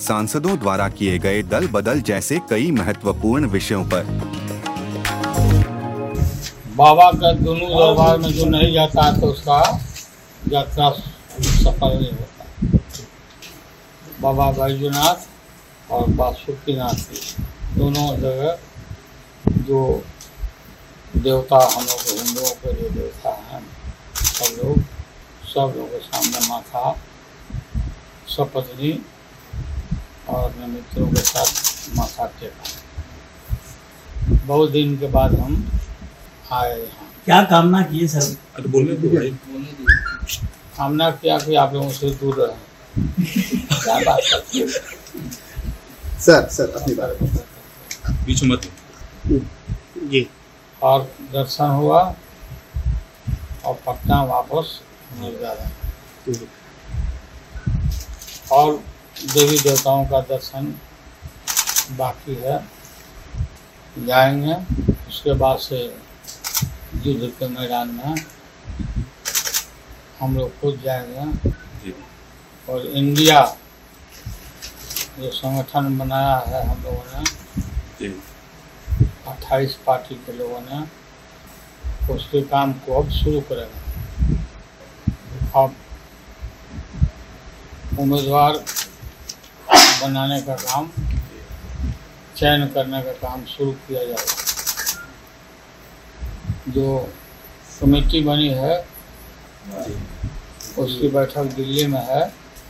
सांसदों द्वारा किए गए दल बदल जैसे कई महत्वपूर्ण विषयों पर। बाबा का दोनों दरबार में जो नहीं जाता है तो उसका यात्रा सफल नहीं होता। बाबा बैजूनाथ और बासुकीनाथ दोनों जगह जो देवता हम लोग हिंदुओं के जो देवता हैं, सब लोग, सब लोगों के सामने माथा सपत्नी और अपने मित्रों के साथ माथा टेका बहुत दिन के बाद हम आए यहाँ। क्या कामना की है सर? अरे बोलने दो भाई। कामना किया कि आप लोगों से दूर रहे। क्या बात करते हो? सर सर अपनी बात। बीच में मत। जी और दर्शन हुआ और पटना वापस मिल जा रहे और देवी देवताओं का दर्शन बाकी है। जाएँगे उसके बाद से युद्ध के मैदान में हम लोग खुद जाएँगे। और इंडिया जो संगठन बनाया है हम लोगों ने। अट्ठाईस पार्टी के लोगों ने उसके काम को अब शुरू करेंगे अब उम्मीदवार बनाने का काम, चयन करने का काम शुरू किया जाएगा जो कमेटी बनी है, उसकी बैठक दिल्ली में है।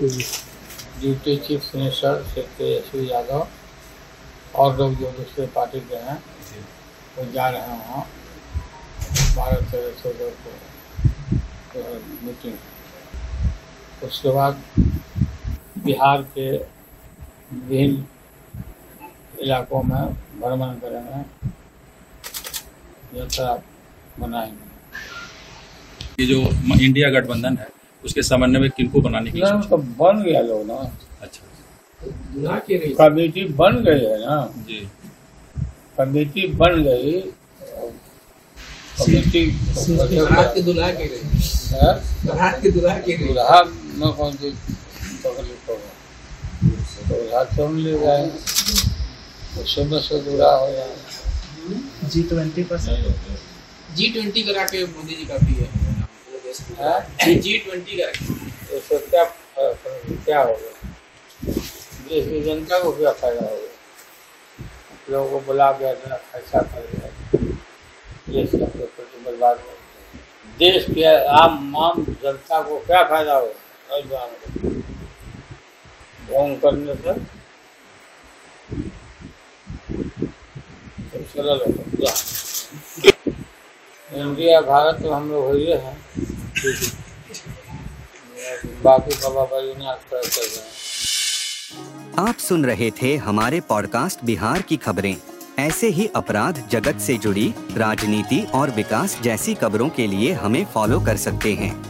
ड्यूटी चीफ मिनिस्टर श्री तेजस्वी यादव और लोग जो दूसरे पार्टी के हैं, वो जा रहे हैं वहाँ। बारह तेरह चौदह को मीटिंग। उसके बाद बिहार के विभिन्न इलाकों में भ्रमण करेंगे यात्रा बनाएँगे ये जो इंडिया गठबंधन है उसके समन्वय में किनको बनाने की तो बन गया लोग ना अच्छा कमेटी बन गई है ना जी कमेटी बन गई कमेटी दुल्हा के रहे है? बारात के दुल्हा के दूल्हा में कौन सी दूल्हा क्यों ले जाए में से दूल्हा हो जाए। G twenty percent G twenty करा के मोदी जी काफ़ी है। पूरे देश में हैं? जी ट्वेंटी करा के। उससे क्या फ़र्क पड़ेगा? क्या होगा देश की जनता को क्या फ़ायदा होगा लोगों को बुला के अपना खर्चा करेगा देश का प्रति बर्बाद हो देश के आम आम जनता को क्या फ़ायदा होगा नौजवान को? ढोंग करने से तो सरल होगा इंडिया, भारत तो हम लोग हुए हैं। बाकी बाबा बैजनाथ कर कर रहे हैं। आप सुन रहे थे हमारे पॉडकास्ट बिहार की खबरें। ऐसे ही अपराध जगत से जुड़ी, राजनीति और विकास जैसी खबरों के लिए हमें फॉलो कर सकते हैं।